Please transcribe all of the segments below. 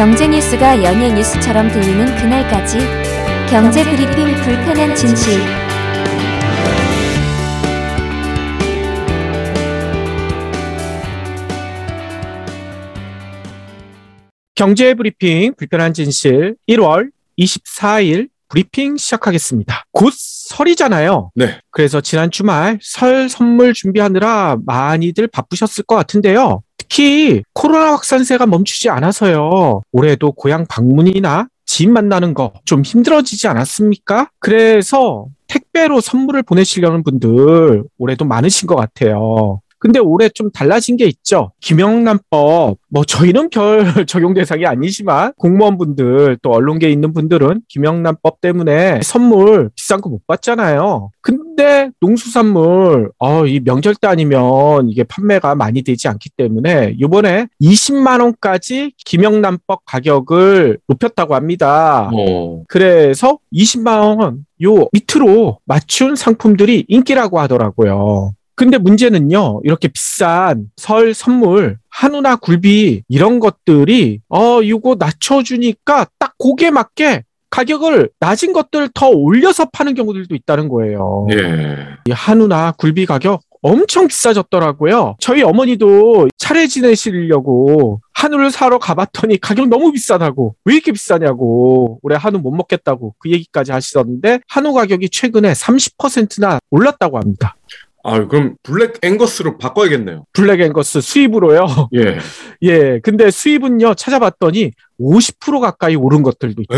경제 뉴스가 연예 뉴스처럼 들리는 그날까지 경제 브리핑 불편한 진실 경제 브리핑 불편한 진실 1월 24일 브리핑 시작하겠습니다. 곧 설이잖아요. 네. 그래서 지난 주말 설 선물 준비하느라 많이들 바쁘셨을 것 같은데요. 특히 코로나 확산세가 멈추지 않아서요. 올해도 고향 방문이나 지인 만나는 거 좀 힘들어지지 않았습니까? 그래서 택배로 선물을 보내시려는 분들 올해도 많으신 것 같아요. 근데 올해 좀 달라진 게 있죠. 김영란법, 뭐 저희는 별 적용 대상이 아니지만 공무원분들 또 언론계에 있는 분들은 김영란법 때문에 선물 비싼 거 못 받잖아요. 근데 농수산물, 어, 이 명절 때 아니면 이게 판매가 많이 되지 않기 때문에 이번에 20만 원까지 김영란법 가격을 높였다고 합니다. 어. 그래서 20만 원 요 밑으로 맞춘 상품들이 인기라고 하더라고요. 근데 문제는요, 이렇게 비싼 설 선물, 한우나 굴비, 이런 것들이, 어, 이거 낮춰주니까 딱 고기에 맞게 가격을 낮은 것들 더 올려서 파는 경우들도 있다는 거예요. 예. 이 한우나 굴비 가격 엄청 비싸졌더라고요. 저희 어머니도 차례 지내시려고 한우를 사러 가봤더니 가격 너무 비싸다고 왜 이렇게 비싸냐고 올해 한우 못 먹겠다고 그 얘기까지 하시던데 한우 가격이 최근에 30%나 올랐다고 합니다. 아, 그럼 Black Angus로 바꿔야겠네요. Black Angus 수입으로요. 예. 예, 근데 수입은요 찾아봤더니 50% 가까이 오른 것들도 있고?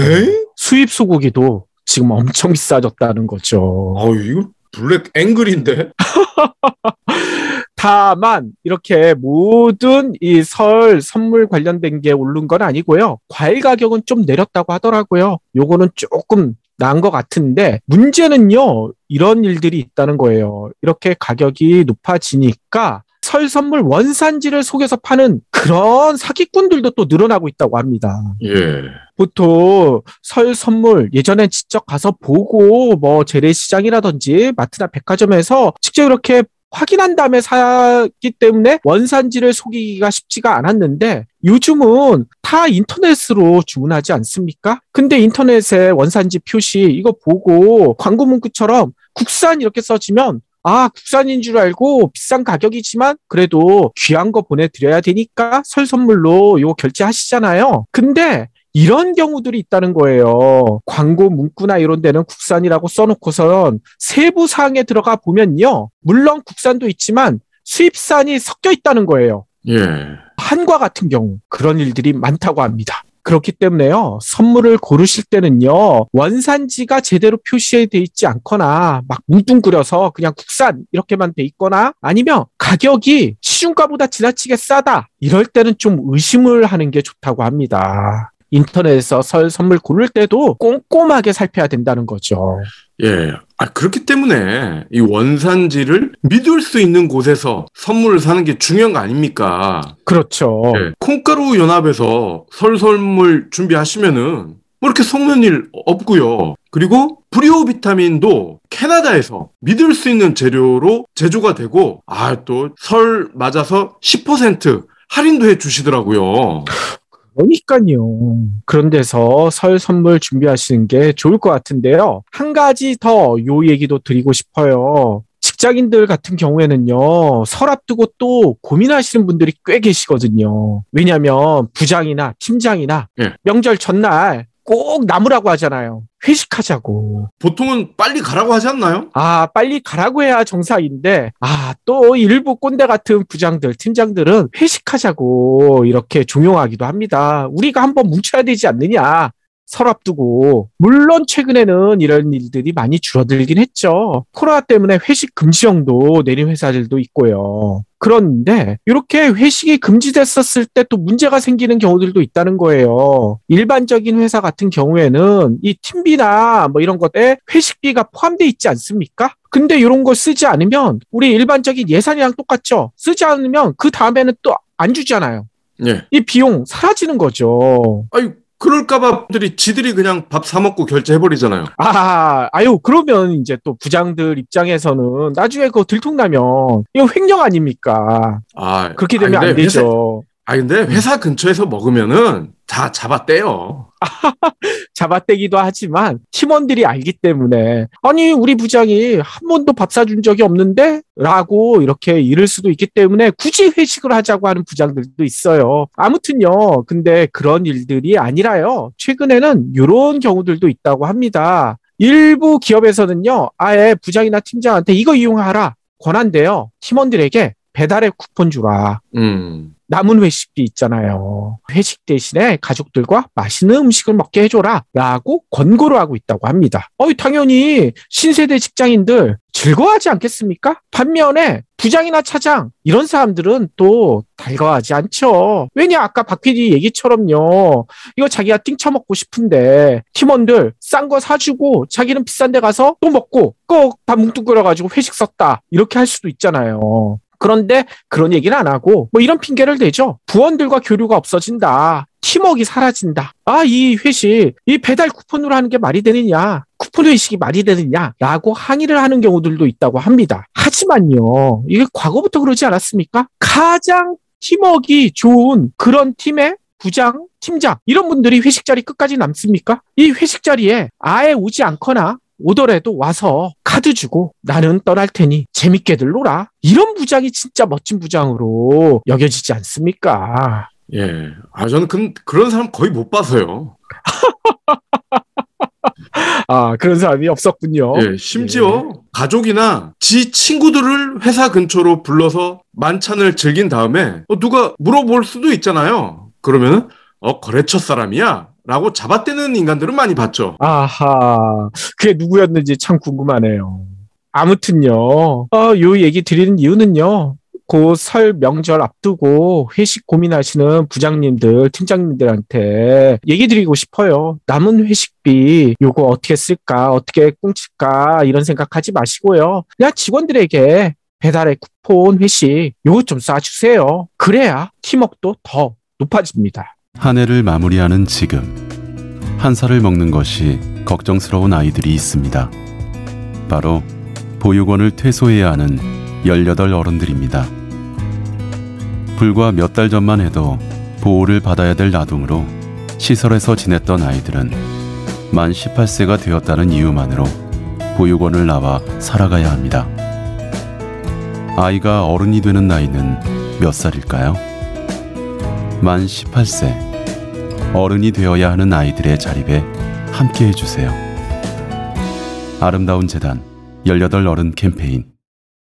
수입 소고기도 지금 엄청 비싸졌다는 거죠. 아, 이거 Black Angus인데? 다만 이렇게 모든 이 설 선물 관련된 게 오른 건 아니고요. 과일 가격은 좀 내렸다고 하더라고요. 요거는 조금 나은 것 같은데 문제는요. 이런 일들이 있다는 거예요. 이렇게 가격이 높아지니까 설 선물 원산지를 속여서 파는 그런 사기꾼들도 또 늘어나고 있다고 합니다. 예. 보통 설 선물 예전엔 직접 가서 보고 뭐 재래시장이라든지 마트나 백화점에서 직접 이렇게 확인한 다음에 사기 때문에 원산지를 속이기가 쉽지가 않았는데 요즘은 다 인터넷으로 주문하지 않습니까? 근데 인터넷에 원산지 표시 이거 보고 광고 문구처럼 국산 이렇게 써지면 아, 국산인 줄 알고 비싼 가격이지만 그래도 귀한 거 보내드려야 되니까 설 선물로 이거 결제하시잖아요. 근데 이런 경우들이 있다는 거예요. 광고 문구나 이런 데는 국산이라고 써놓고선 세부 사항에 들어가 보면요. 물론 국산도 있지만 수입산이 섞여 있다는 거예요. 예. 한과 같은 경우 그런 일들이 많다고 합니다. 그렇기 때문에요. 선물을 고르실 때는요. 원산지가 제대로 표시돼 있지 않거나 막 뭉뚱그려서 그냥 국산 이렇게만 돼 있거나 아니면 가격이 시중가보다 지나치게 싸다. 이럴 때는 좀 의심을 하는 게 좋다고 합니다. 인터넷에서 설 선물 고를 때도 꼼꼼하게 살펴야 된다는 거죠. 예. 아, 그렇기 때문에 이 원산지를 믿을 수 있는 곳에서 선물을 사는 게 중요한 거 아닙니까? 그렇죠. 예. 콩가루 연합에서 설 선물 준비하시면은 뭐 이렇게 속는 일 없고요. 그리고 브리오 비타민도 캐나다에서 믿을 수 있는 재료로 제조가 되고 아 또 설 맞아서 10% 할인도 해 주시더라고요. 그러니까요. 그런 데서 설 선물 준비하시는 게 좋을 것 같은데요. 한 가지 더 요 얘기도 드리고 싶어요. 직장인들 같은 경우에는요, 설 앞두고 또 고민하시는 분들이 꽤 계시거든요. 왜냐면 부장이나 팀장이나 예. 명절 전날 꼭 남으라고 하잖아요. 회식하자고. 보통은 빨리 가라고 하지 않나요? 아, 빨리 가라고 해야 정상인데, 아, 또 일부 꼰대 같은 부장들, 팀장들은 회식하자고 이렇게 종용하기도 합니다. 우리가 한번 뭉쳐야 되지 않느냐. 설 앞두고. 물론 최근에는 이런 일들이 많이 줄어들긴 했죠. 코로나 때문에 회식 금지령도 내린 회사들도 있고요. 그런데 이렇게 회식이 금지됐었을 때 또 문제가 생기는 경우들도 있다는 거예요. 일반적인 회사 같은 경우에는 이 팀비나 뭐 이런 것에 회식비가 포함되어 있지 않습니까? 근데 이런 거 쓰지 않으면 우리 일반적인 예산이랑 똑같죠. 쓰지 않으면 그 다음에는 또 안 주잖아요. 예. 이 비용 사라지는 거죠. 아유, 그럴까봐 들이 지들이 그냥 밥 사 먹고 결제해버리잖아요. 아, 아유, 그러면 이제 또 부장들 입장에서는 나중에 그거 들통나면 이거 횡령 아닙니까? 아, 그렇게 되면 안 근데 회사- 되죠. 아, 근데 회사 근처에서 먹으면은 다 잡아 떼요. 잡아떼기도 하지만 팀원들이 알기 때문에 아니 우리 부장이 한 번도 밥 사준 적이 없는데 라고 이렇게 이럴 수도 있기 때문에 굳이 회식을 하자고 하는 부장들도 있어요. 아무튼요. 근데 그런 일들이 아니라요. 최근에는 이런 경우들도 있다고 합니다. 일부 기업에서는요. 아예 부장이나 팀장한테 이거 이용하라 권한대요. 팀원들에게 배달의 쿠폰 주라. 음. 남은 회식비 있잖아요. 회식 대신에 가족들과 맛있는 음식을 먹게 해줘라. 라고 권고를 하고 있다고 합니다. 어, 당연히 신세대 직장인들 즐거워하지 않겠습니까? 반면에 부장이나 차장, 이런 사람들은 또 달가워하지 않죠. 왜냐, 아까 박 PD 얘기처럼요. 이거 자기가 띵쳐먹고 싶은데 팀원들 싼 거 사주고 자기는 비싼 데 가서 또 먹고 꼭밥 뭉뚱그려가지고 회식 썼다. 이렇게 할 수도 있잖아요. 그런데 그런 얘기는 안 하고 뭐 이런 핑계를 대죠. 부원들과 교류가 없어진다. 팀워크가 사라진다. 아, 이 회식, 이 배달 쿠폰으로 하는 게 말이 되느냐. 쿠폰 회식이 말이 되느냐 라고 항의를 하는 경우들도 있다고 합니다. 하지만요, 이게 과거부터 그러지 않았습니까? 가장 팀워크가 좋은 그런 팀의 부장, 팀장 이런 분들이 회식 자리 끝까지 남습니까? 이 회식 자리에 아예 오지 않거나 오더라도 와서 카드 주고 나는 떠날 테니 재밌게들 놀아. 이런 부장이 진짜 멋진 부장으로 여겨지지 않습니까? 예. 아, 저는 그, 그런 사람 거의 못 봐서요. 아, 그런 사람이 없었군요. 예, 심지어 가족이나 지 친구들을 회사 근처로 불러서 만찬을 즐긴 다음에 어, 누가 물어볼 수도 있잖아요. 그러면 어, 거래처 사람이야? 라고 잡아떼는 인간들은 많이 봤죠. 아하, 그게 누구였는지 참 궁금하네요. 아무튼요, 어, 요 얘기 드리는 이유는요, 그설 명절 앞두고 회식 고민하시는 부장님들, 팀장님들한테 얘기 드리고 싶어요. 남은 회식비 요거 어떻게 쓸까, 어떻게 꽁칠까 이런 생각하지 마시고요. 그냥 직원들에게 배달의 쿠폰 회식 요거 좀 쏴주세요. 그래야 팀워크도 더 높아집니다. 한 해를 마무리하는 지금 한 살을 먹는 것이 걱정스러운 아이들이 있습니다. 바로 보육원을 퇴소해야 하는 18 어른들입니다. 불과 몇 달 전만 해도 보호를 받아야 될 나동으로 시설에서 지냈던 아이들은 만 18세가 되었다는 이유만으로 보육원을 나와 살아가야 합니다. 아이가 어른이 되는 나이는 몇 살일까요? 만 18세. 어른이 되어야 하는 아이들의 자립에 함께 해주세요. 아름다운 재단 18 어른 캠페인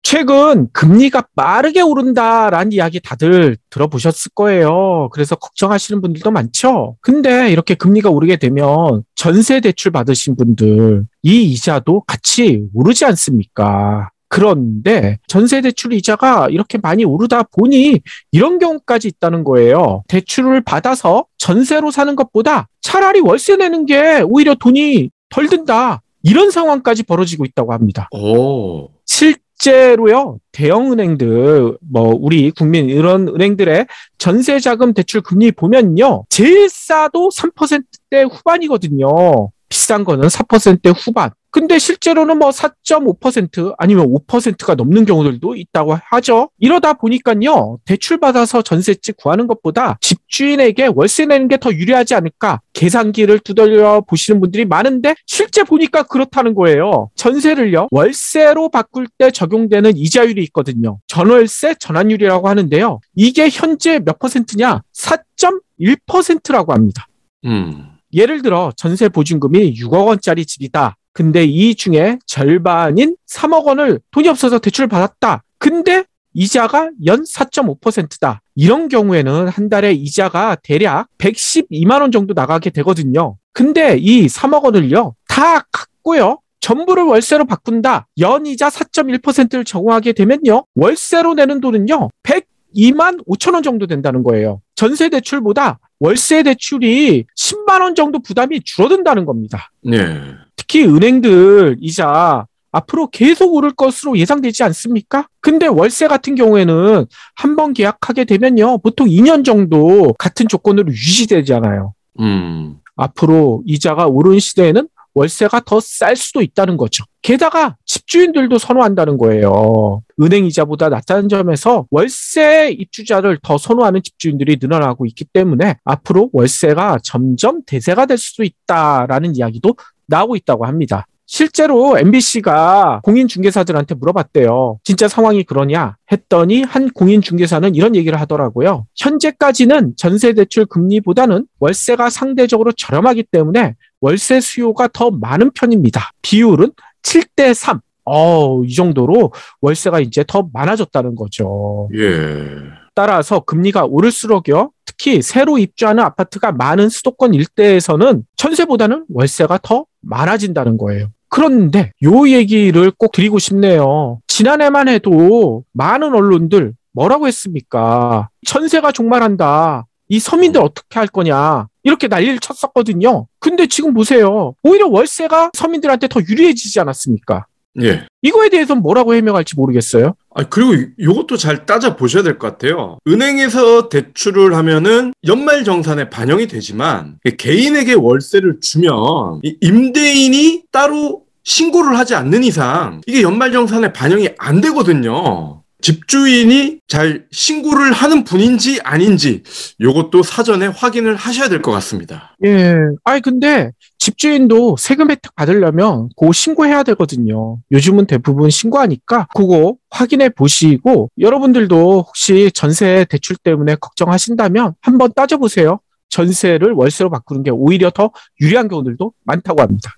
최근 금리가 빠르게 오른다라는 이야기 다들 들어보셨을 거예요. 그래서 걱정하시는 분들도 많죠. 근데 이렇게 금리가 오르게 되면 전세 대출 받으신 분들 이 이자도 같이 오르지 않습니까? 그런데 전세 대출 이자가 이렇게 많이 오르다 보니 이런 경우까지 있다는 거예요. 대출을 받아서 전세로 사는 것보다 차라리 월세 내는 게 오히려 돈이 덜 든다. 이런 상황까지 벌어지고 있다고 합니다. 오. 실제로요, 대형 은행들, 뭐, 우리 국민 이런 은행들의 전세 자금 대출 금리 보면요, 제일 싸도 3%대 후반이거든요. 비싼 거는 4%대 후반. 근데 실제로는 뭐 4.5% 아니면 5%가 넘는 경우들도 있다고 하죠. 이러다 보니까요, 대출받아서 전세집 구하는 것보다 집주인에게 월세 내는 게 더 유리하지 않을까 계산기를 두들려 보시는 분들이 많은데 실제 보니까 그렇다는 거예요. 전세를요, 월세로 바꿀 때 적용되는 이자율이 있거든요. 전월세 전환율이라고 하는데요. 이게 현재 몇 퍼센트냐? 4.1%라고 합니다. 음. 예를 들어 전세 보증금이 6억 원짜리 집이다. 근데 이 중에 절반인 3억 원을 돈이 없어서 대출을 받았다. 근데 이자가 연 4.5%다. 이런 경우에는 한 달에 이자가 대략 112만 원 정도 나가게 되거든요. 근데 이 3억 원을요. 다 갖고요. 전부를 월세로 바꾼다. 연이자 4.1%를 적용하게 되면요. 월세로 내는 돈은요. 102만 5천 원 정도 된다는 거예요. 전세 대출보다 월세 대출이 10만 원 정도 부담이 줄어든다는 겁니다. 네. 특히 은행들 이자 앞으로 계속 오를 것으로 예상되지 않습니까? 근데 월세 같은 경우에는 한 번 계약하게 되면요. 보통 2년 정도 같은 조건으로 유지되잖아요. 음. 앞으로 이자가 오른 시대에는 월세가 더 쌀 수도 있다는 거죠. 게다가 집주인들도 선호한다는 거예요. 은행 이자보다 낮다는 점에서 월세 입주자를 더 선호하는 집주인들이 늘어나고 있기 때문에 앞으로 월세가 점점 대세가 될 수도 있다라는 이야기도 나오고 있다고 합니다. 실제로 MBC가 공인중개사들한테 물어봤대요. 진짜 상황이 그러냐? 했더니 한 공인중개사는 이런 얘기를 하더라고요. 현재까지는 전세대출 금리보다는 월세가 상대적으로 저렴하기 때문에 월세 수요가 더 많은 편입니다. 비율은 7대 3. 어, 이 정도로 월세가 이제 더 많아졌다는 거죠. 예. 따라서 금리가 오를수록요. 특히 새로 입주하는 아파트가 많은 수도권 일대에서는 전세보다는 월세가 더 많아진다는 거예요. 그런데 요 얘기를 꼭 드리고 싶네요. 지난해만 해도 많은 언론들 뭐라고 했습니까? 전세가 종말한다. 이 서민들 어떻게 할 거냐. 이렇게 난리를 쳤었거든요. 근데 지금 보세요. 오히려 월세가 서민들한테 더 유리해지지 않았습니까? 예. 이거에 대해서는 뭐라고 해명할지 모르겠어요. 아, 그리고 이것도 잘 따져 보셔야 될 것 같아요. 은행에서 대출을 하면은 연말 정산에 반영이 되지만 개인에게 월세를 주면 임대인이 따로 신고를 하지 않는 이상 이게 연말 정산에 반영이 안 되거든요. 집주인이 잘 신고를 하는 분인지 아닌지 이것도 사전에 확인을 하셔야 될 것 같습니다. 예. 아니 근데 집주인도 세금 혜택 받으려면 그거 신고해야 되거든요. 요즘은 대부분 신고하니까 그거 확인해 보시고 여러분들도 혹시 전세 대출 때문에 걱정하신다면 한번 따져보세요. 전세를 월세로 바꾸는 게 오히려 더 유리한 경우들도 많다고 합니다.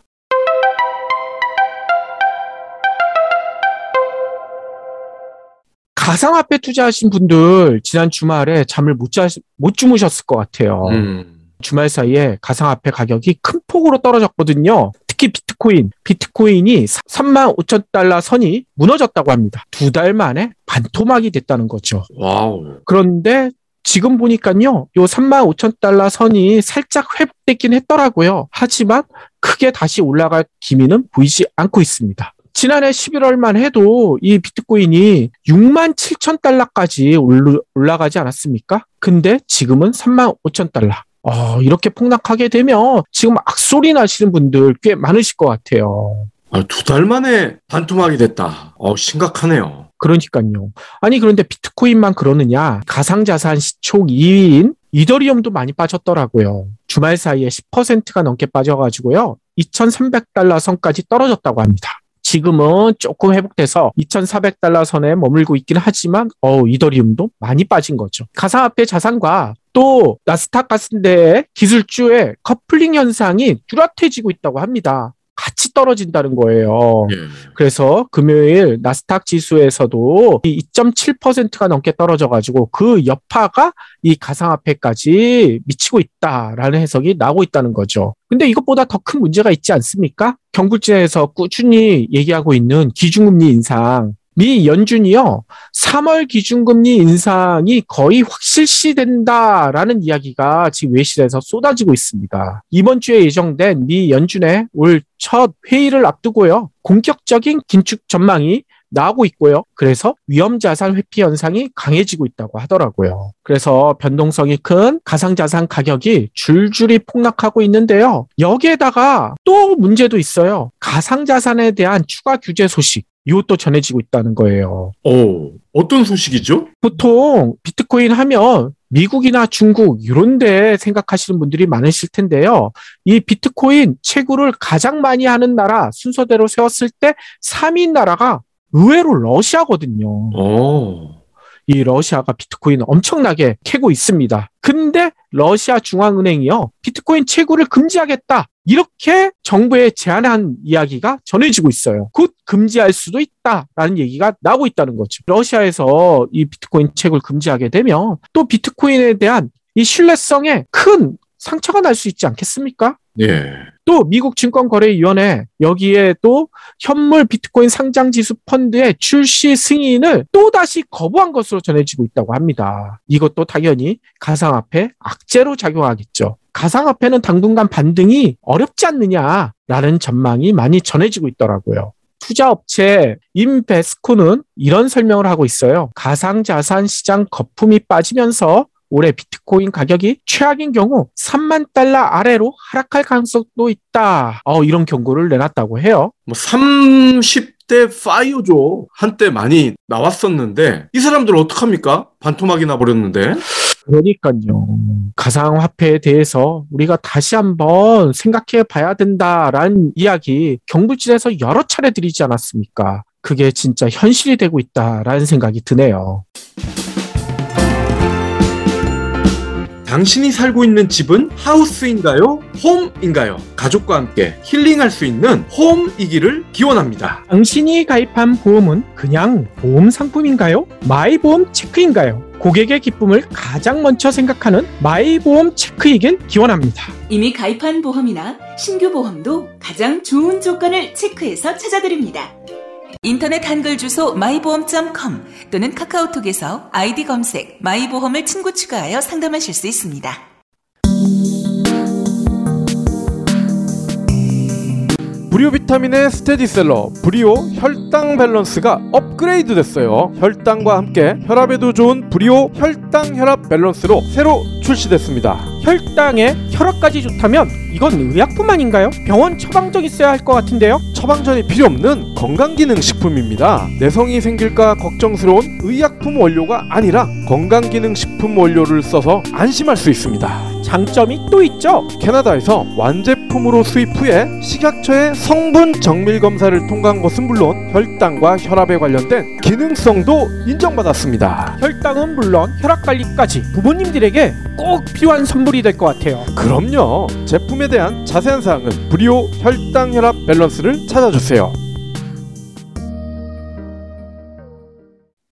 가상화폐 투자하신 분들 지난 주말에 잠을 못, 자, 못 주무셨을 것 같아요. 음. 주말 사이에 가상화폐 가격이 큰 폭으로 떨어졌거든요. 특히 비트코인, 비트코인이 3만 5천 달러 선이 무너졌다고 합니다. 두 달 만에 반토막이 됐다는 거죠. Wow. 그런데 지금 보니까요, 요 3만 5천 달러 선이 살짝 회복됐긴 했더라고요. 하지만 크게 다시 올라갈 기미는 보이지 않고 있습니다. 지난해 11월만 해도 이 비트코인이 6만 7천 달러까지 올라가지 않았습니까? 근데 지금은 3만 5천 달러. 어, 이렇게 폭락하게 되면 지금 악소리 나시는 분들 꽤 많으실 것 같아요. 아, 두달 만에 반토막이 됐다. 어, 심각하네요. 그러니까요. 아니, 그런데 비트코인만 그러느냐. 가상자산 시총 2위인 이더리움도 많이 빠졌더라고요. 주말 사이에 10%가 넘게 빠져가지고요. 2,300달러 선까지 떨어졌다고 합니다. 지금은 조금 회복돼서 2,400달러 선에 머물고 있긴 하지만 어 이더리움도 많이 빠진 거죠. 가상화폐 자산과 또 나스닥 같은 데의 기술주의 커플링 현상이 뚜렷해지고 있다고 합니다. 같이 떨어진다는 거예요. 예. 그래서 금요일 나스닥 지수에서도 이 2.7%가 넘게 떨어져가지고 그 여파가 이 가상화폐까지 미치고 있다라는 해석이 나오고 있다는 거죠. 근데 이것보다 더 큰 문제가 있지 않습니까? 경굴지에서 꾸준히 얘기하고 있는 기준금리 인상. 미 연준이요, 3월 기준금리 인상이 거의 확실시된다라는 이야기가 지금 외신에서 쏟아지고 있습니다. 이번 주에 예정된 미 연준의 올 첫 회의를 앞두고요, 공격적인 긴축 전망이 나오고 있고요. 그래서 위험 자산 회피 현상이 강해지고 있다고 하더라고요. 그래서 변동성이 큰 가상 자산 가격이 줄줄이 폭락하고 있는데요. 여기에다가 또 문제도 있어요. 가상 자산에 대한 추가 규제 소식. 이것도 전해지고 있다는 거예요. 오, 어떤 소식이죠? 보통 비트코인 하면 미국이나 중국 이런 데 생각하시는 분들이 많으실 텐데요. 이 비트코인 채굴을 가장 많이 하는 나라 순서대로 세웠을 때 3위 나라가 의외로 러시아거든요. 오. 이 러시아가 비트코인 엄청나게 캐고 있습니다. 근데 러시아 중앙은행이요. 비트코인 채굴을 금지하겠다. 이렇게 정부에 제안한 이야기가 전해지고 있어요. 곧 금지할 수도 있다라는 얘기가 나오고 있다는 거죠. 러시아에서 이 비트코인 채굴 금지하게 되면 또 비트코인에 대한 이 신뢰성에 큰 상처가 날 수 있지 않겠습니까? 예. 또 미국 증권거래위원회 여기에 또 현물 비트코인 상장 지수 펀드의 출시 승인을 또 다시 거부한 것으로 전해지고 있다고 합니다. 이것도 당연히 가상화폐 악재로 작용하겠죠. 가상화폐는 당분간 반등이 어렵지 않느냐라는 전망이 많이 전해지고 있더라고요. 투자업체 인베스코는 이런 설명을 하고 있어요. 가상자산 시장 거품이 빠지면서 올해 비트코인 가격이 최악인 경우 3만 달러 아래로 하락할 가능성도 있다. 어, 이런 경고를 내놨다고 해요. 뭐 30대 파이어죠. 한때 많이 나왔었는데 이 사람들 어떡합니까? 반토막이 나버렸는데. 그러니까요. 가상화폐에 대해서 우리가 다시 한번 생각해 봐야 된다라는 이야기 경불진에서 여러 차례 드리지 않았습니까? 그게 진짜 현실이 되고 있다라는 생각이 드네요. 당신이 살고 있는 집은 하우스인가요? 홈인가요? 가족과 함께 힐링할 수 있는 홈이기를 기원합니다. 당신이 가입한 보험은 그냥 보험 상품인가요? 마이보험 체크인가요? 고객의 기쁨을 가장 먼저 생각하는 마이보험 체크이길 기원합니다. 이미 가입한 보험이나 신규 보험도 가장 좋은 조건을 체크해서 찾아드립니다. 인터넷 한글 주소 마이보험.com 또는 카카오톡에서 아이디 검색 마이보험을 친구 추가하여 상담하실 수 있습니다. 브리오 비타민의 스테디셀러 브리오 혈당 밸런스가 업그레이드 됐어요. 혈당과 함께 혈압에도 좋은 브리오 혈당 혈압 밸런스로 새로 출시됐습니다. 혈당에 혈압까지 좋다면 이건 의약품 아닌가요? 병원 처방전 있어야 할 것 같은데요? 처방전이 필요 없는 건강기능식품입니다. 내성이 생길까 걱정스러운 의약품 원료가 아니라 건강기능식품 원료를 써서 안심할 수 있습니다. 장점이 또 있죠. 캐나다에서 완제품으로 수입 후에 식약처의 성분 정밀 검사를 통과한 것은 물론 혈당과 혈압에 관련된 기능성도 인정받았습니다. 혈당은 물론 혈압 관리까지 부모님들에게 꼭 필요한 선물이 될 것 같아요. 그럼요. 제품에 대한 자세한 사항은 브리오 혈당 혈압 밸런스를 찾아주세요.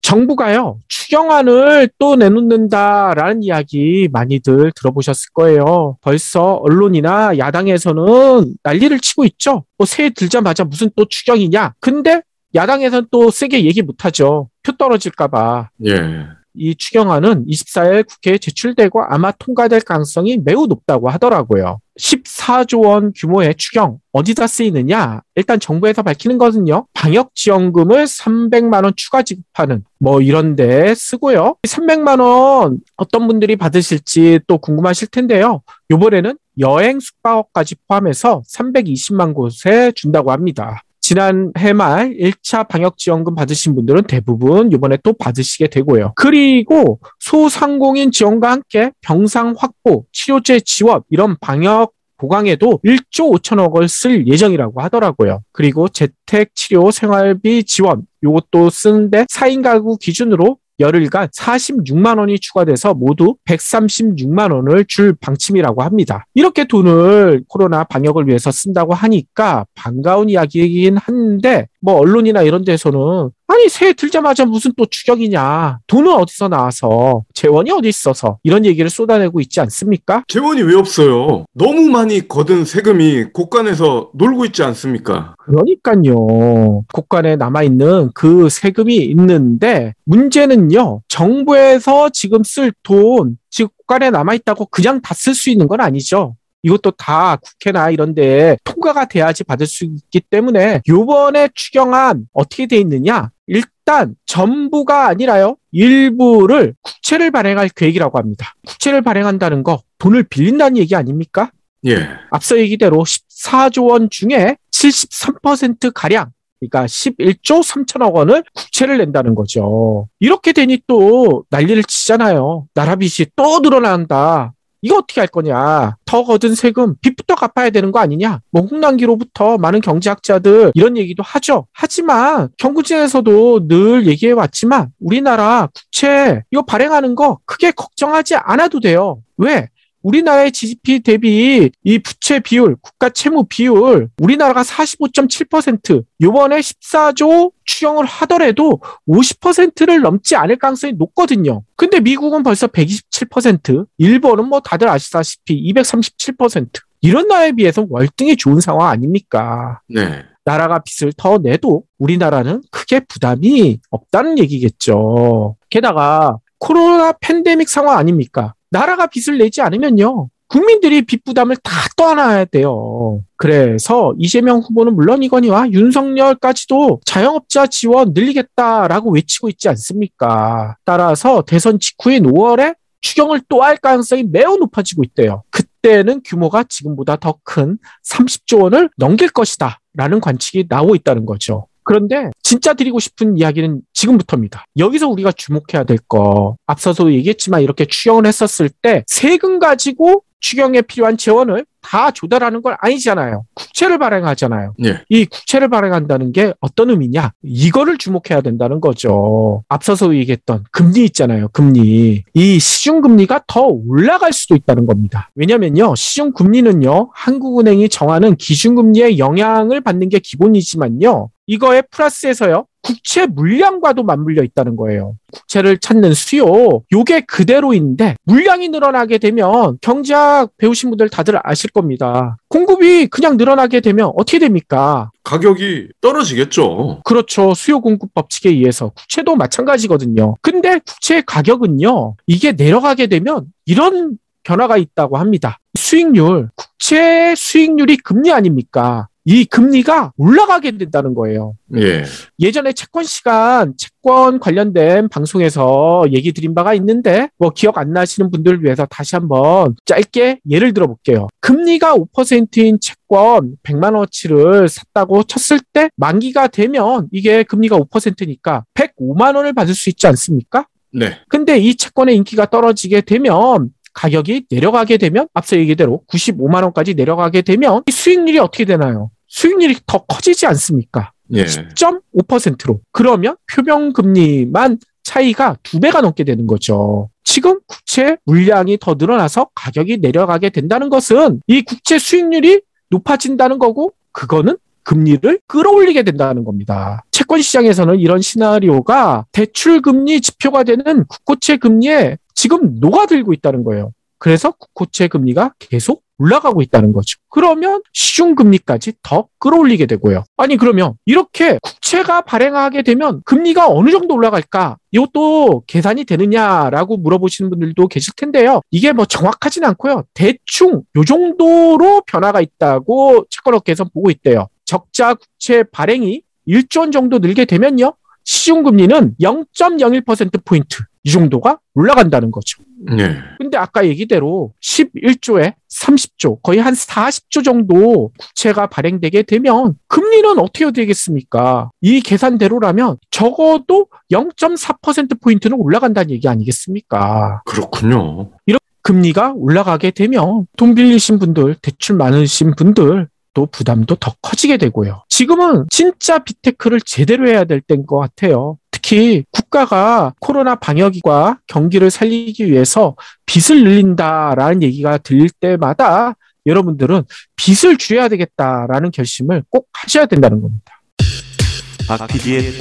정부가요 추경안을 또 내놓는다라는 이야기 많이들 들어보셨을 거예요. 벌써 언론이나 야당에서는 난리를 치고 있죠. 뭐 새해 들자마자 무슨 또 추경이냐? 근데 야당에서는 또 세게 얘기 못하죠. 표 떨어질까봐. 예. 이 추경안은 24일 국회에 제출되고 아마 통과될 가능성이 매우 높다고 하더라고요. 14 조 원 규모의 추경 어디다 쓰이느냐? 일단 정부에서 밝히는 것은요. 방역 지원금을 300만 원 추가 지급하는 뭐 이런 데 쓰고요. 300만 원 어떤 분들이 받으실지 또 궁금하실 텐데요. 요번에는 여행 숙박업까지 포함해서 320만 곳에 준다고 합니다. 지난 해 말 1차 방역지원금 받으신 분들은 대부분 이번에 또 받으시게 되고요. 그리고 소상공인 지원과 함께 병상 확보, 치료제 지원, 이런 방역 보강에도 1조 5천억 원을 쓸 예정이라고 하더라고요. 그리고 재택 치료 생활비 지원, 요것도 쓰는데 4인 가구 기준으로 열흘간 46만 원이 추가돼서 모두 136만 원을 줄 방침이라고 합니다. 이렇게 돈을 코로나 방역을 위해서 쓴다고 하니까 반가운 이야기이긴 한데 뭐 언론이나 이런 데서는 아니 새해 들자마자 무슨 또 추격이냐 돈은 어디서 나와서 재원이 어디 있어서 이런 얘기를 쏟아내고 있지 않습니까? 재원이 왜 없어요? 너무 많이 거둔 세금이 곳간에서 놀고 있지 않습니까? 그러니까요. 국간에 남아있는 그 세금이 있는데 문제는요. 정부에서 지금 쓸 돈, 지금 국간에 남아있다고 그냥 다 쓸 수 있는 건 아니죠. 이것도 다 국회나 이런 데 통과가 돼야지 받을 수 있기 때문에 요번에 추경안 어떻게 돼 있느냐? 일단 전부가 아니라요. 일부를 국채를 발행할 계획이라고 합니다. 국채를 발행한다는 거 돈을 빌린다는 얘기 아닙니까? 예. 앞서 얘기대로 14조 원 중에 73% 가량 그러니까 11조 3천억 원을 국채를 낸다는 거죠. 이렇게 되니 또 난리를 치잖아요. 나라 빚이 또 늘어난다. 이거 어떻게 할 거냐? 더 거둔 세금 빚부터 갚아야 되는 거 아니냐? 뭐 홍남기로부터 많은 경제학자들 이런 얘기도 하죠. 하지만 경구진에서도 늘 얘기해 왔지만 우리나라 국채 이거 발행하는 거 크게 걱정하지 않아도 돼요. 왜? 우리나라의 GDP 대비 이 부채 비율, 국가 채무 비율, 우리나라가 45.7%, 요번에 14조 추경을 하더라도 50%를 넘지 않을 가능성이 높거든요. 근데 미국은 벌써 127%, 일본은 뭐 다들 아시다시피 237%. 이런 나라에 비해서 월등히 좋은 상황 아닙니까? 네. 나라가 빚을 더 내도 우리나라는 크게 부담이 없다는 얘기겠죠. 게다가 코로나 팬데믹 상황 아닙니까? 나라가 빚을 내지 않으면요. 국민들이 빚 부담을 다 떠안아야 돼요. 그래서 이재명 후보는 물론이거니와 윤석열까지도 자영업자 지원 늘리겠다라고 외치고 있지 않습니까? 따라서 대선 직후인 5월에 추경을 또 할 가능성이 매우 높아지고 있대요. 그때는 규모가 지금보다 더 큰 30조 원을 넘길 것이다. 라는 관측이 나오고 있다는 거죠. 그런데 진짜 드리고 싶은 이야기는 지금부터입니다. 여기서 우리가 주목해야 될 거. 앞서서도 얘기했지만 이렇게 추경을 했었을 때 세금 가지고 추경에 필요한 재원을 다 조달하는 건 아니잖아요. 국채를 발행하잖아요. 예. 이 국채를 발행한다는 게 어떤 의미냐? 이거를 주목해야 된다는 거죠. 앞서서 얘기했던 금리 있잖아요. 금리. 이 시중금리가 더 올라갈 수도 있다는 겁니다. 왜냐면요. 시중금리는요. 한국은행이 정하는 기준금리의 영향을 받는 게 기본이지만요. 이거에 플러스해서요. 국채 물량과도 맞물려 있다는 거예요. 국채를 찾는 수요, 요게 그대로인데 물량이 늘어나게 되면 경제학 배우신 분들 다들 아실 겁니다. 공급이 그냥 늘어나게 되면 어떻게 됩니까? 가격이 떨어지겠죠. 그렇죠. 수요 공급 법칙에 의해서 국채도 마찬가지거든요. 근데 국채의 가격은요. 이게 내려가게 되면 이런 변화가 있다고 합니다. 수익률, 국채 수익률이 금리 아닙니까? 이 금리가 올라가게 된다는 거예요. 예. 예전에 채권 시간, 채권 관련된 방송에서 얘기 드린 바가 있는데, 뭐 기억 안 나시는 분들을 위해서 다시 한번 짧게 예를 들어 볼게요. 금리가 5%인 채권 100만원어치를 샀다고 쳤을 때, 만기가 되면 이게 금리가 5%니까 105만원을 받을 수 있지 않습니까? 네. 근데 이 채권의 인기가 떨어지게 되면 가격이 내려가게 되면 앞서 얘기대로 95만 원까지 내려가게 되면 이 수익률이 어떻게 되나요? 수익률이 더 커지지 않습니까? 예. 10.5%로. 그러면 표명 금리만 차이가 두 배가 넘게 되는 거죠. 지금 국채 물량이 더 늘어나서 가격이 내려가게 된다는 것은 이 국채 수익률이 높아진다는 거고 그거는 금리를 끌어올리게 된다는 겁니다. 채권 시장에서는 이런 시나리오가 대출 금리 지표가 되는 국고채 금리에 지금 녹아들고 있다는 거예요. 그래서 국고채 금리가 계속 올라가고 있다는 거죠. 그러면 시중 금리까지 더 끌어올리게 되고요. 아니 그러면 이렇게 국채가 발행하게 되면 금리가 어느 정도 올라갈까? 이것도 계산이 되느냐라고 물어보시는 분들도 계실 텐데요. 이게 뭐 정확하진 않고요. 대충 요 정도로 변화가 있다고 채권업계에서 보고 있대요. 적자 국채 발행이 1조 원 정도 늘게 되면요. 시중금리는 0.01%포인트 이 정도가 올라간다는 거죠. 예. 근데 아까 얘기대로 11조에 30조, 거의 한 40조 정도 국채가 발행되게 되면 금리는 어떻게 되겠습니까? 이 계산대로라면 적어도 0.4%포인트는 올라간다는 얘기 아니겠습니까? 그렇군요. 금리가 올라가게 되면 돈 빌리신 분들, 대출 많으신 분들, 또 부담도 더 커지게 되고요. 지금은 진짜 빅테크를 제대로 해야 될 때인 것 같아요. 특히 국가가 코로나 방역과 경기를 살리기 위해서 빚을 늘린다라는 얘기가 들릴 때마다 여러분들은 빚을 줄여야 되겠다라는 결심을 꼭 하셔야 된다는 겁니다. 박 PD의.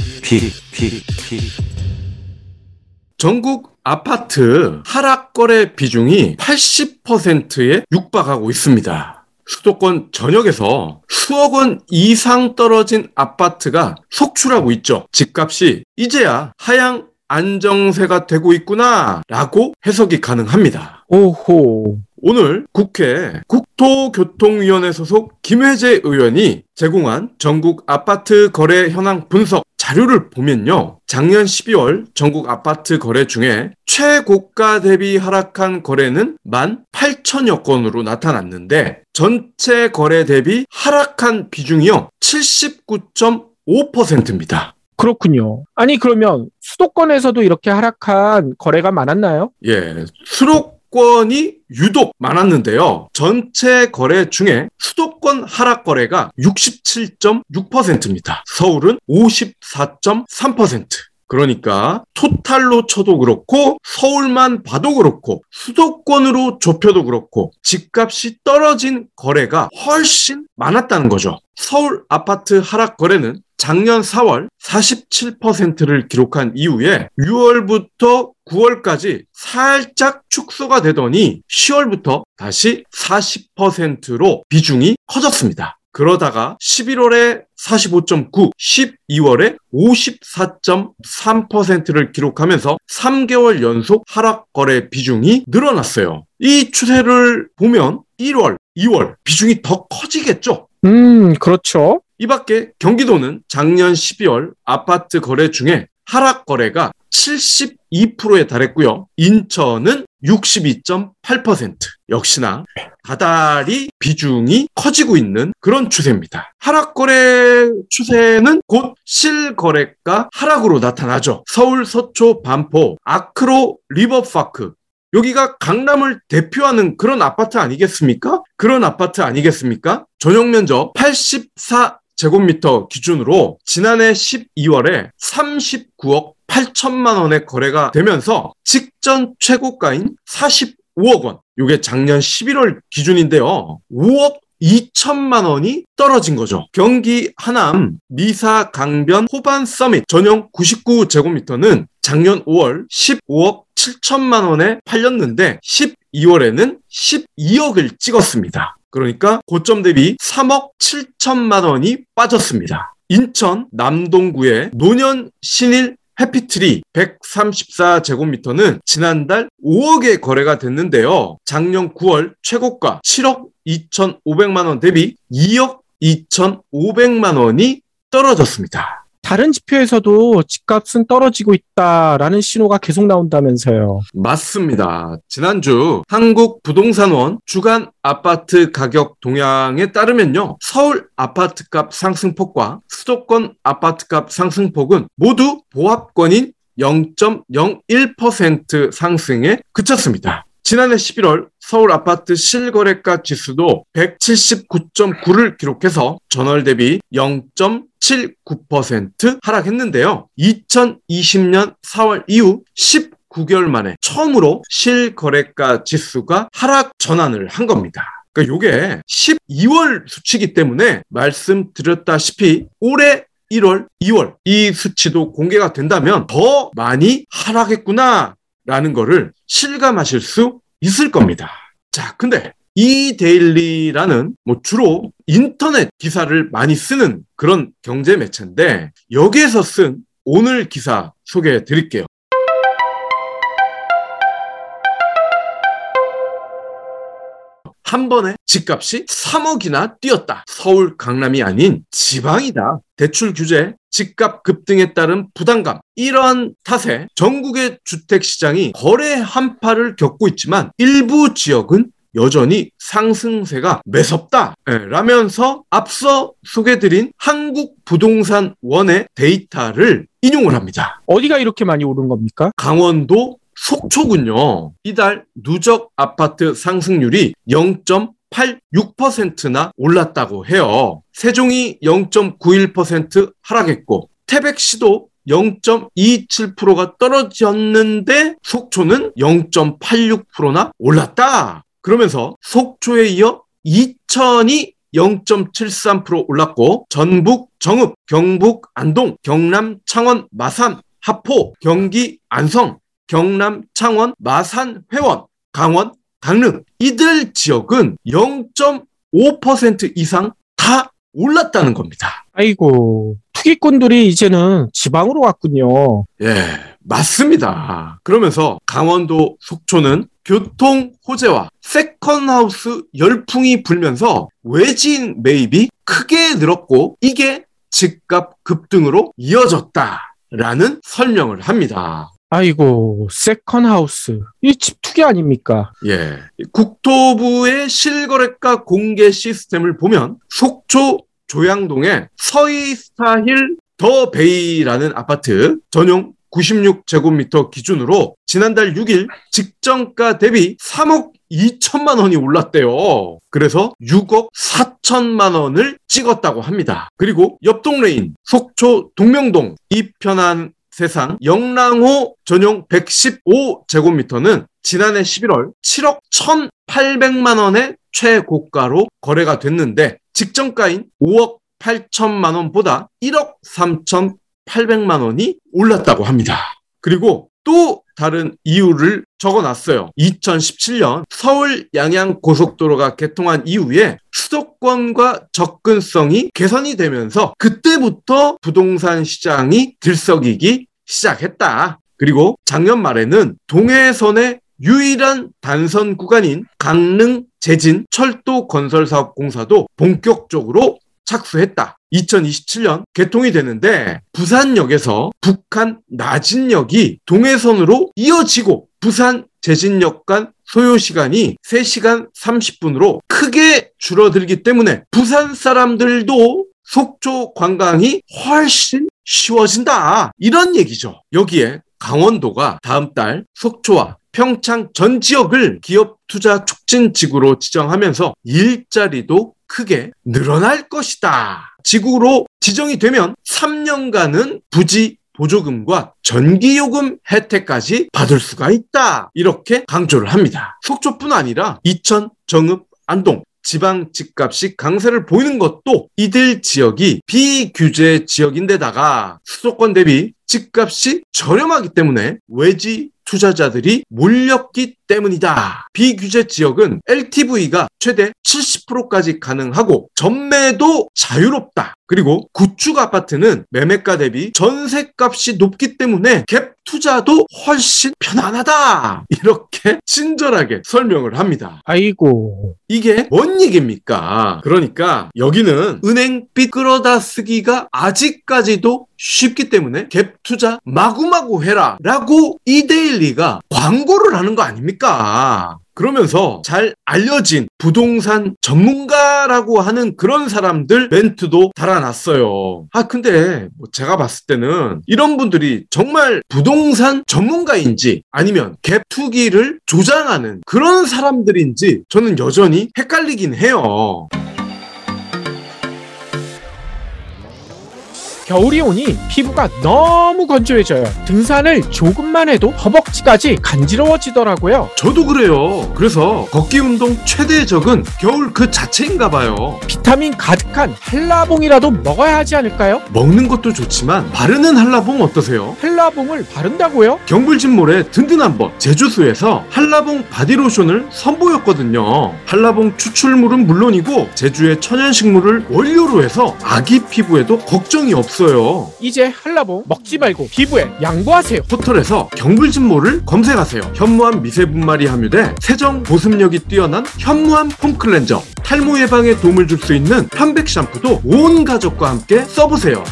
전국 아파트 하락 거래 비중이 80%에 육박하고 있습니다. 수도권 전역에서 수억 원 이상 떨어진 아파트가 속출하고 있죠. 집값이 이제야 하향 안정세가 되고 있구나 라고 해석이 가능합니다. 오호. 오늘 국회 국토교통위원회 소속 김혜재 의원이 제공한 전국 아파트 거래 현황 분석 자료를 보면요. 작년 12월 전국 아파트 거래 중에 최고가 대비 하락한 거래는 18,000여 건으로 나타났는데 전체 거래 대비 하락한 비중이요. 79.5%입니다. 그렇군요. 아니 그러면 수도권에서도 이렇게 하락한 거래가 많았나요? 예, 수 도권이 유독 많았는데요. 전체 거래 중에 수도권 하락 거래가 67.6%입니다. 서울은 54.3%. 그러니까 토탈로 쳐도 그렇고 서울만 봐도 그렇고 수도권으로 좁혀도 그렇고 집값이 떨어진 거래가 훨씬 많았다는 거죠. 서울 아파트 하락 거래는 작년 4월 47%를 기록한 이후에 6월부터 9월까지 살짝 축소가 되더니 10월부터 다시 40%로 비중이 커졌습니다. 그러다가 11월에 45.9, 12월에 54.3%를 기록하면서 3개월 연속 하락 거래 비중이 늘어났어요. 이 추세를 보면 1월, 2월 비중이 더 커지겠죠? 음, 그렇죠. 이 밖에 경기도는 작년 12월 아파트 거래 중에 하락 거래가 72%에 달했고요. 인천은 62.8%. 역시나 다달이 비중이 커지고 있는 그런 추세입니다. 하락 거래 추세는 곧 실거래가 하락으로 나타나죠. 서울 서초 반포 아크로 리버파크 여기가 강남을 대표하는 그런 아파트 아니겠습니까? 그런 아파트 아니겠습니까? 전용 면적 84 제곱미터 기준으로 지난해 12월에 39억 8천만 원에 거래가 되면서 직전 최고가인 45억 원. 이게 작년 11월 기준인데요. 5억 2천만 원이 떨어진 거죠. 경기 하남 미사 강변 호반 서밋 전용 99제곱미터는 작년 5월 15억 7천만 원에 팔렸는데 12월에는 12억을 찍었습니다. 그러니까 고점 대비 3억 7천만 원이 빠졌습니다. 인천 남동구의 노년 신일 해피트리 134제곱미터는 지난달 5억에 거래가 됐는데요. 작년 9월 최고가 7억 2,500만 원 대비 2억 2,500만 원이 떨어졌습니다. 다른 지표에서도 집값은 떨어지고 있다라는 신호가 계속 나온다면서요. 맞습니다. 지난주 한국 부동산원 주간 아파트 가격 동향에 따르면요. 서울 아파트값 상승폭과 수도권 아파트값 상승폭은 모두 보합권인 0.01% 상승에 그쳤습니다. 지난해 11월 서울 아파트 실거래가 지수도 179.9를 기록해서 전월 대비 0.79% 하락했는데요. 2020년 4월 이후 19개월 만에 처음으로 실거래가 지수가 하락 전환을 한 겁니다. 그러니까 이게 12월 수치이기 때문에 말씀드렸다시피 올해 1월, 2월 이 수치도 공개가 된다면 더 많이 하락했구나 라는 거를 실감하실 수 있을 겁니다. 자, 근데 이 데일리라는 뭐 주로 인터넷 기사를 많이 쓰는 그런 경제 매체인데 여기에서 쓴 오늘 기사 소개해 드릴게요. 한 번에 집값이 3억이나 뛰었다. 서울, 강남이 아닌 지방이다. 대출 규제, 집값 급등에 따른 부담감. 이러한 탓에 전국의 주택 시장이 거래 한파를 겪고 있지만 일부 지역은 여전히 상승세가 매섭다. 예, 라면서 앞서 소개드린 한국 부동산원의 데이터를 인용을 합니다. 어디가 이렇게 많이 오른 겁니까? 강원도 속초군요. 이달 누적 아파트 상승률이 0.86%나 올랐다고 해요. 세종이 0.91% 하락했고 태백시도 0.27%가 떨어졌는데 속초는 0.86%나 올랐다. 그러면서 속초에 이어 이천이 0.73% 올랐고 전북 정읍, 경북 안동, 경남 창원 마산, 하포, 경기 안성, 경남 창원 마산 회원, 강원 강릉 이들 지역은 0.5% 이상 다 올랐다는 겁니다. 아이고, 투기꾼들이 이제는 지방으로 왔군요. 예, 맞습니다. 그러면서 강원도 속초는 교통 호재와 second house 열풍이 불면서 외지인 매입이 크게 늘었고 이게 집값 급등으로 이어졌다라는 설명을 합니다. 아이고, second house. 이 집 투기 아닙니까? 예. 국토부의 실거래가 공개 시스템을 보면 속초 조양동의 서희 스타힐 더 베이라는 아파트 전용 96제곱미터 기준으로 지난달 6일 직전가 대비 3억 2천만 원이 올랐대요. 그래서 6억 4천만 원을 찍었다고 합니다. 그리고 옆 동네인 속초 동명동 이편한 세상 영랑호 전용 115제곱미터는 지난해 11월 7억 1,800만 원의 최고가로 거래가 됐는데 직전가인 5억 8천만 원보다 1억 3,800만 원이 올랐다고 합니다. 그리고 또 다른 이유를 적어놨어요. 2017년 서울 양양 고속도로가 개통한 이후에 수도권과 접근성이 개선이 되면서 그때부터 부동산 시장이 들썩이기 시작했다. 그리고 작년 말에는 동해선의 유일한 단선 구간인 강릉 제진 철도 건설 사업 공사도 본격적으로 착수했다. 2027년 개통이 되는데 부산역에서 북한 나진역이 동해선으로 이어지고 부산 제진역 간 소요 시간이 3시간 30분으로 크게 줄어들기 때문에 부산 사람들도 속초 관광이 훨씬 쉬워진다. 이런 얘기죠. 여기에 강원도가 다음 달 속초와 평창 전 지역을 기업 투자 촉진 지구로 지정하면서 일자리도 크게 늘어날 것이다. 지구로 지정이 되면 3년간은 부지 보조금과 전기요금 혜택까지 받을 수가 있다. 이렇게 강조를 합니다. 속초뿐 아니라 이천, 정읍, 안동, 지방 집값이 강세를 보이는 것도 이들 지역이 비규제 지역인데다가 수도권 대비 집값이 저렴하기 때문에 외지 투자자들이 몰렸기 때문이다. 비규제 지역은 LTV가 최대 70%까지 가능하고 전매도 자유롭다. 그리고 구축 아파트는 매매가 대비 전세값이 높기 때문에 갭 투자도 훨씬 편안하다. 이렇게 친절하게 설명을 합니다. 아이고. 이게 뭔 얘기입니까? 그러니까 여기는 은행빚 끌어다 쓰기가 아직까지도 쉽기 때문에 갭 투자 마구마구 해라 라고 이데일리가 광고를 하는 거 아닙니까? 그러면서 잘 알려진 부동산 전문가라고 하는 그런 사람들 멘트도 달아놨어요. 아, 근데 뭐 제가 봤을 때는 이런 분들이 정말 부동산 전문가인지 아니면 갭 투기를 조장하는 그런 사람들인지 저는 여전히 헷갈리긴 해요. 겨울이 오니 피부가 너무 건조해져요. 등산을 조금만 해도 허벅지까지 간지러워지더라고요. 저도 그래요. 그래서 걷기 운동 최대의 적은 겨울 그 자체인가 봐요. 비타민 가득한 한라봉이라도 먹어야 하지 않을까요? 먹는 것도 좋지만 바르는 한라봉 어떠세요? 한라봉을 바른다고요? 경불진몰의 든든한 법 제주수에서 한라봉 바디로션을 선보였거든요. 한라봉 추출물은 물론이고 제주의 천연식물을 원료로 해서 아기 피부에도 걱정이 없어요. 이제 한라봉 먹지 말고 피부에 양보하세요. 포털에서 경불진몰을 검색하세요. 현무암 미세분말이 함유돼 세정 보습력이 뛰어난 현무암 폼클렌저 탈모 예방에 도움을 줄 수 있는 편백 샴푸도 온 가족과 함께 써보세요.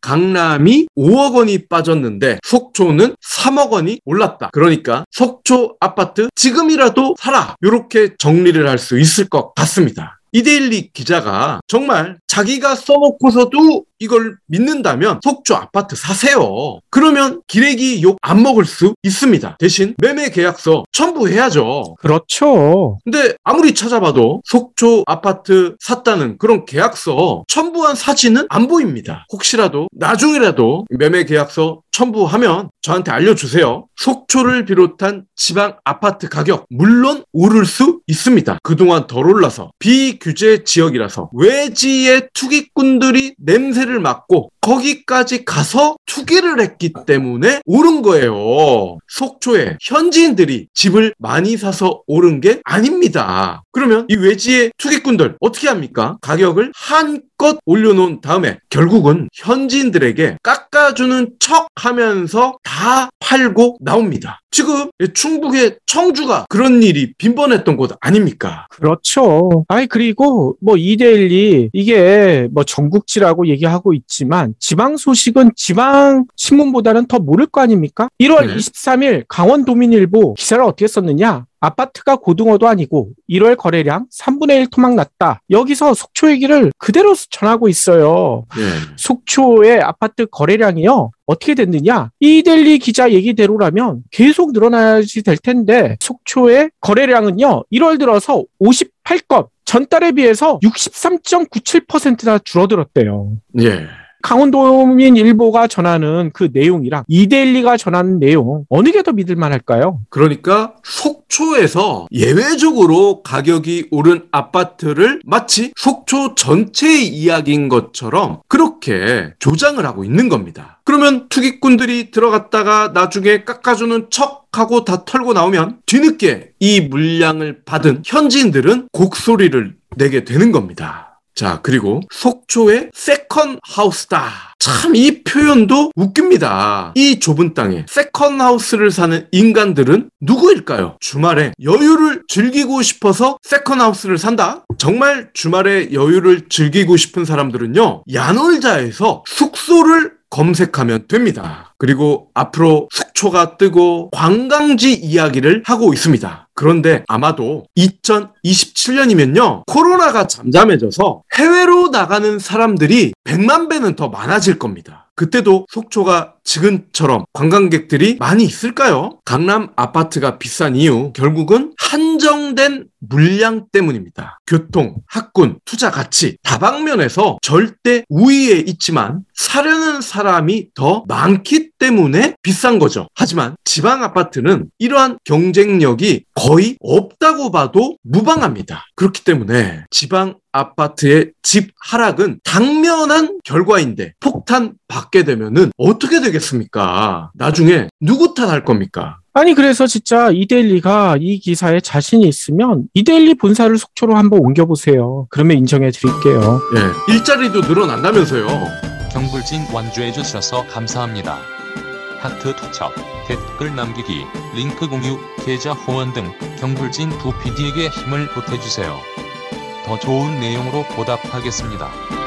강남이 5억 원이 빠졌는데 속초는 3억 원이 올랐다. 그러니까 속초 아파트 지금이라도 사라. 이렇게 정리를 할 수 있을 것 같습니다. 이데일리 기자가 정말 자기가 써놓고서도 이걸 믿는다면 속초 아파트 사세요. 그러면 기레기 욕 안 먹을 수 있습니다. 대신 매매 계약서 첨부해야죠. 그렇죠. 근데 아무리 찾아봐도 속초 아파트 샀다는 그런 계약서 첨부한 사진은 안 보입니다. 혹시라도 나중이라도 매매 계약서 첨부하면 저한테 알려주세요. 속초를 비롯한 지방 아파트 가격 물론 오를 수 있습니다. 그동안 덜 올라서 비규제 지역이라서 외지의 투기꾼들이 냄새를 맡고 거기까지 가서 투기를 했기 때문에 오른 거예요. 속초에 현지인들이 집을 많이 사서 오른 게 아닙니다. 그러면 이 외지의 투기꾼들 어떻게 합니까? 가격을 한껏 올려놓은 다음에 결국은 현지인들에게 깎아주는 척 하면서 다 팔고 나옵니다. 지금 충북의 청주가 그런 일이 빈번했던 곳 아닙니까? 그렇죠. 아이 그리고 뭐 이데일리 이게 뭐 전국지라고 얘기하고 있지만 지방 소식은 지방 신문보다는 더 모를 거 아닙니까? 1월 네. 23일 강원도민일보 기사를 어떻게 썼느냐? 아파트가 고등어도 아니고 1월 거래량 3분의 1 토막 났다. 여기서 속초 얘기를 그대로 전하고 있어요. 네. 속초의 아파트 거래량이요. 어떻게 됐느냐? 이델리 기자 얘기대로라면 계속 늘어나야지 될 텐데 속초의 거래량은요. 1월 들어서 58건 전달에 비해서 63.97%나 줄어들었대요. 예. 강원도민 일보가 전하는 그 내용이랑 이데일리가 전하는 내용 어느 게 더 믿을 만할까요? 그러니까 속초에서 예외적으로 가격이 오른 아파트를 마치 속초 전체의 이야기인 것처럼 그렇게 조장을 하고 있는 겁니다. 그러면 투기꾼들이 들어갔다가 나중에 깎아주는 척 하고 다 털고 나오면 뒤늦게 이 물량을 받은 현지인들은 곡소리를 내게 되는 겁니다. 자, 그리고 속초의 second house다. 참 이 표현도 웃깁니다. 이 좁은 땅에 second house를 사는 인간들은 누구일까요? 주말에 여유를 즐기고 싶어서 second house를 산다? 정말 주말에 여유를 즐기고 싶은 사람들은요, 야놀자에서 숙소를 검색하면 됩니다. 그리고 앞으로 속초가 뜨고 관광지 이야기를 하고 있습니다. 그런데 아마도 2027년이면요, 코로나가 잠잠해져서 해외로 나가는 사람들이 100만 배는 더 많아질 겁니다. 그때도 속초가 지금처럼 관광객들이 많이 있을까요? 강남 아파트가 비싼 이유 결국은 한정된 물량 때문입니다. 교통, 학군, 투자 가치 다방면에서 절대 우위에 있지만 사려는 사람이 더 많기 때문에 비싼 거죠. 하지만 지방 아파트는 이러한 경쟁력이 거의 없다고 봐도 무방합니다. 그렇기 때문에 지방 아파트의 집 하락은 당면한 결과인데 폭탄 받게 되면은 어떻게 되겠 습니까? 나중에 누구 탓할 겁니까? 아니 그래서 진짜 이데일리가 이 기사에 자신이 있으면 이데일리 본사를 속초로 한번 옮겨보세요. 그러면 인정해 드릴게요. 예, 일자리도 늘어난다면서요. 경불진 완주해 주셔서 감사합니다. 하트 투척, 댓글 남기기, 링크 공유, 계좌 후원 등 경불진 두 PD에게 힘을 보태주세요. 더 좋은 내용으로 보답하겠습니다.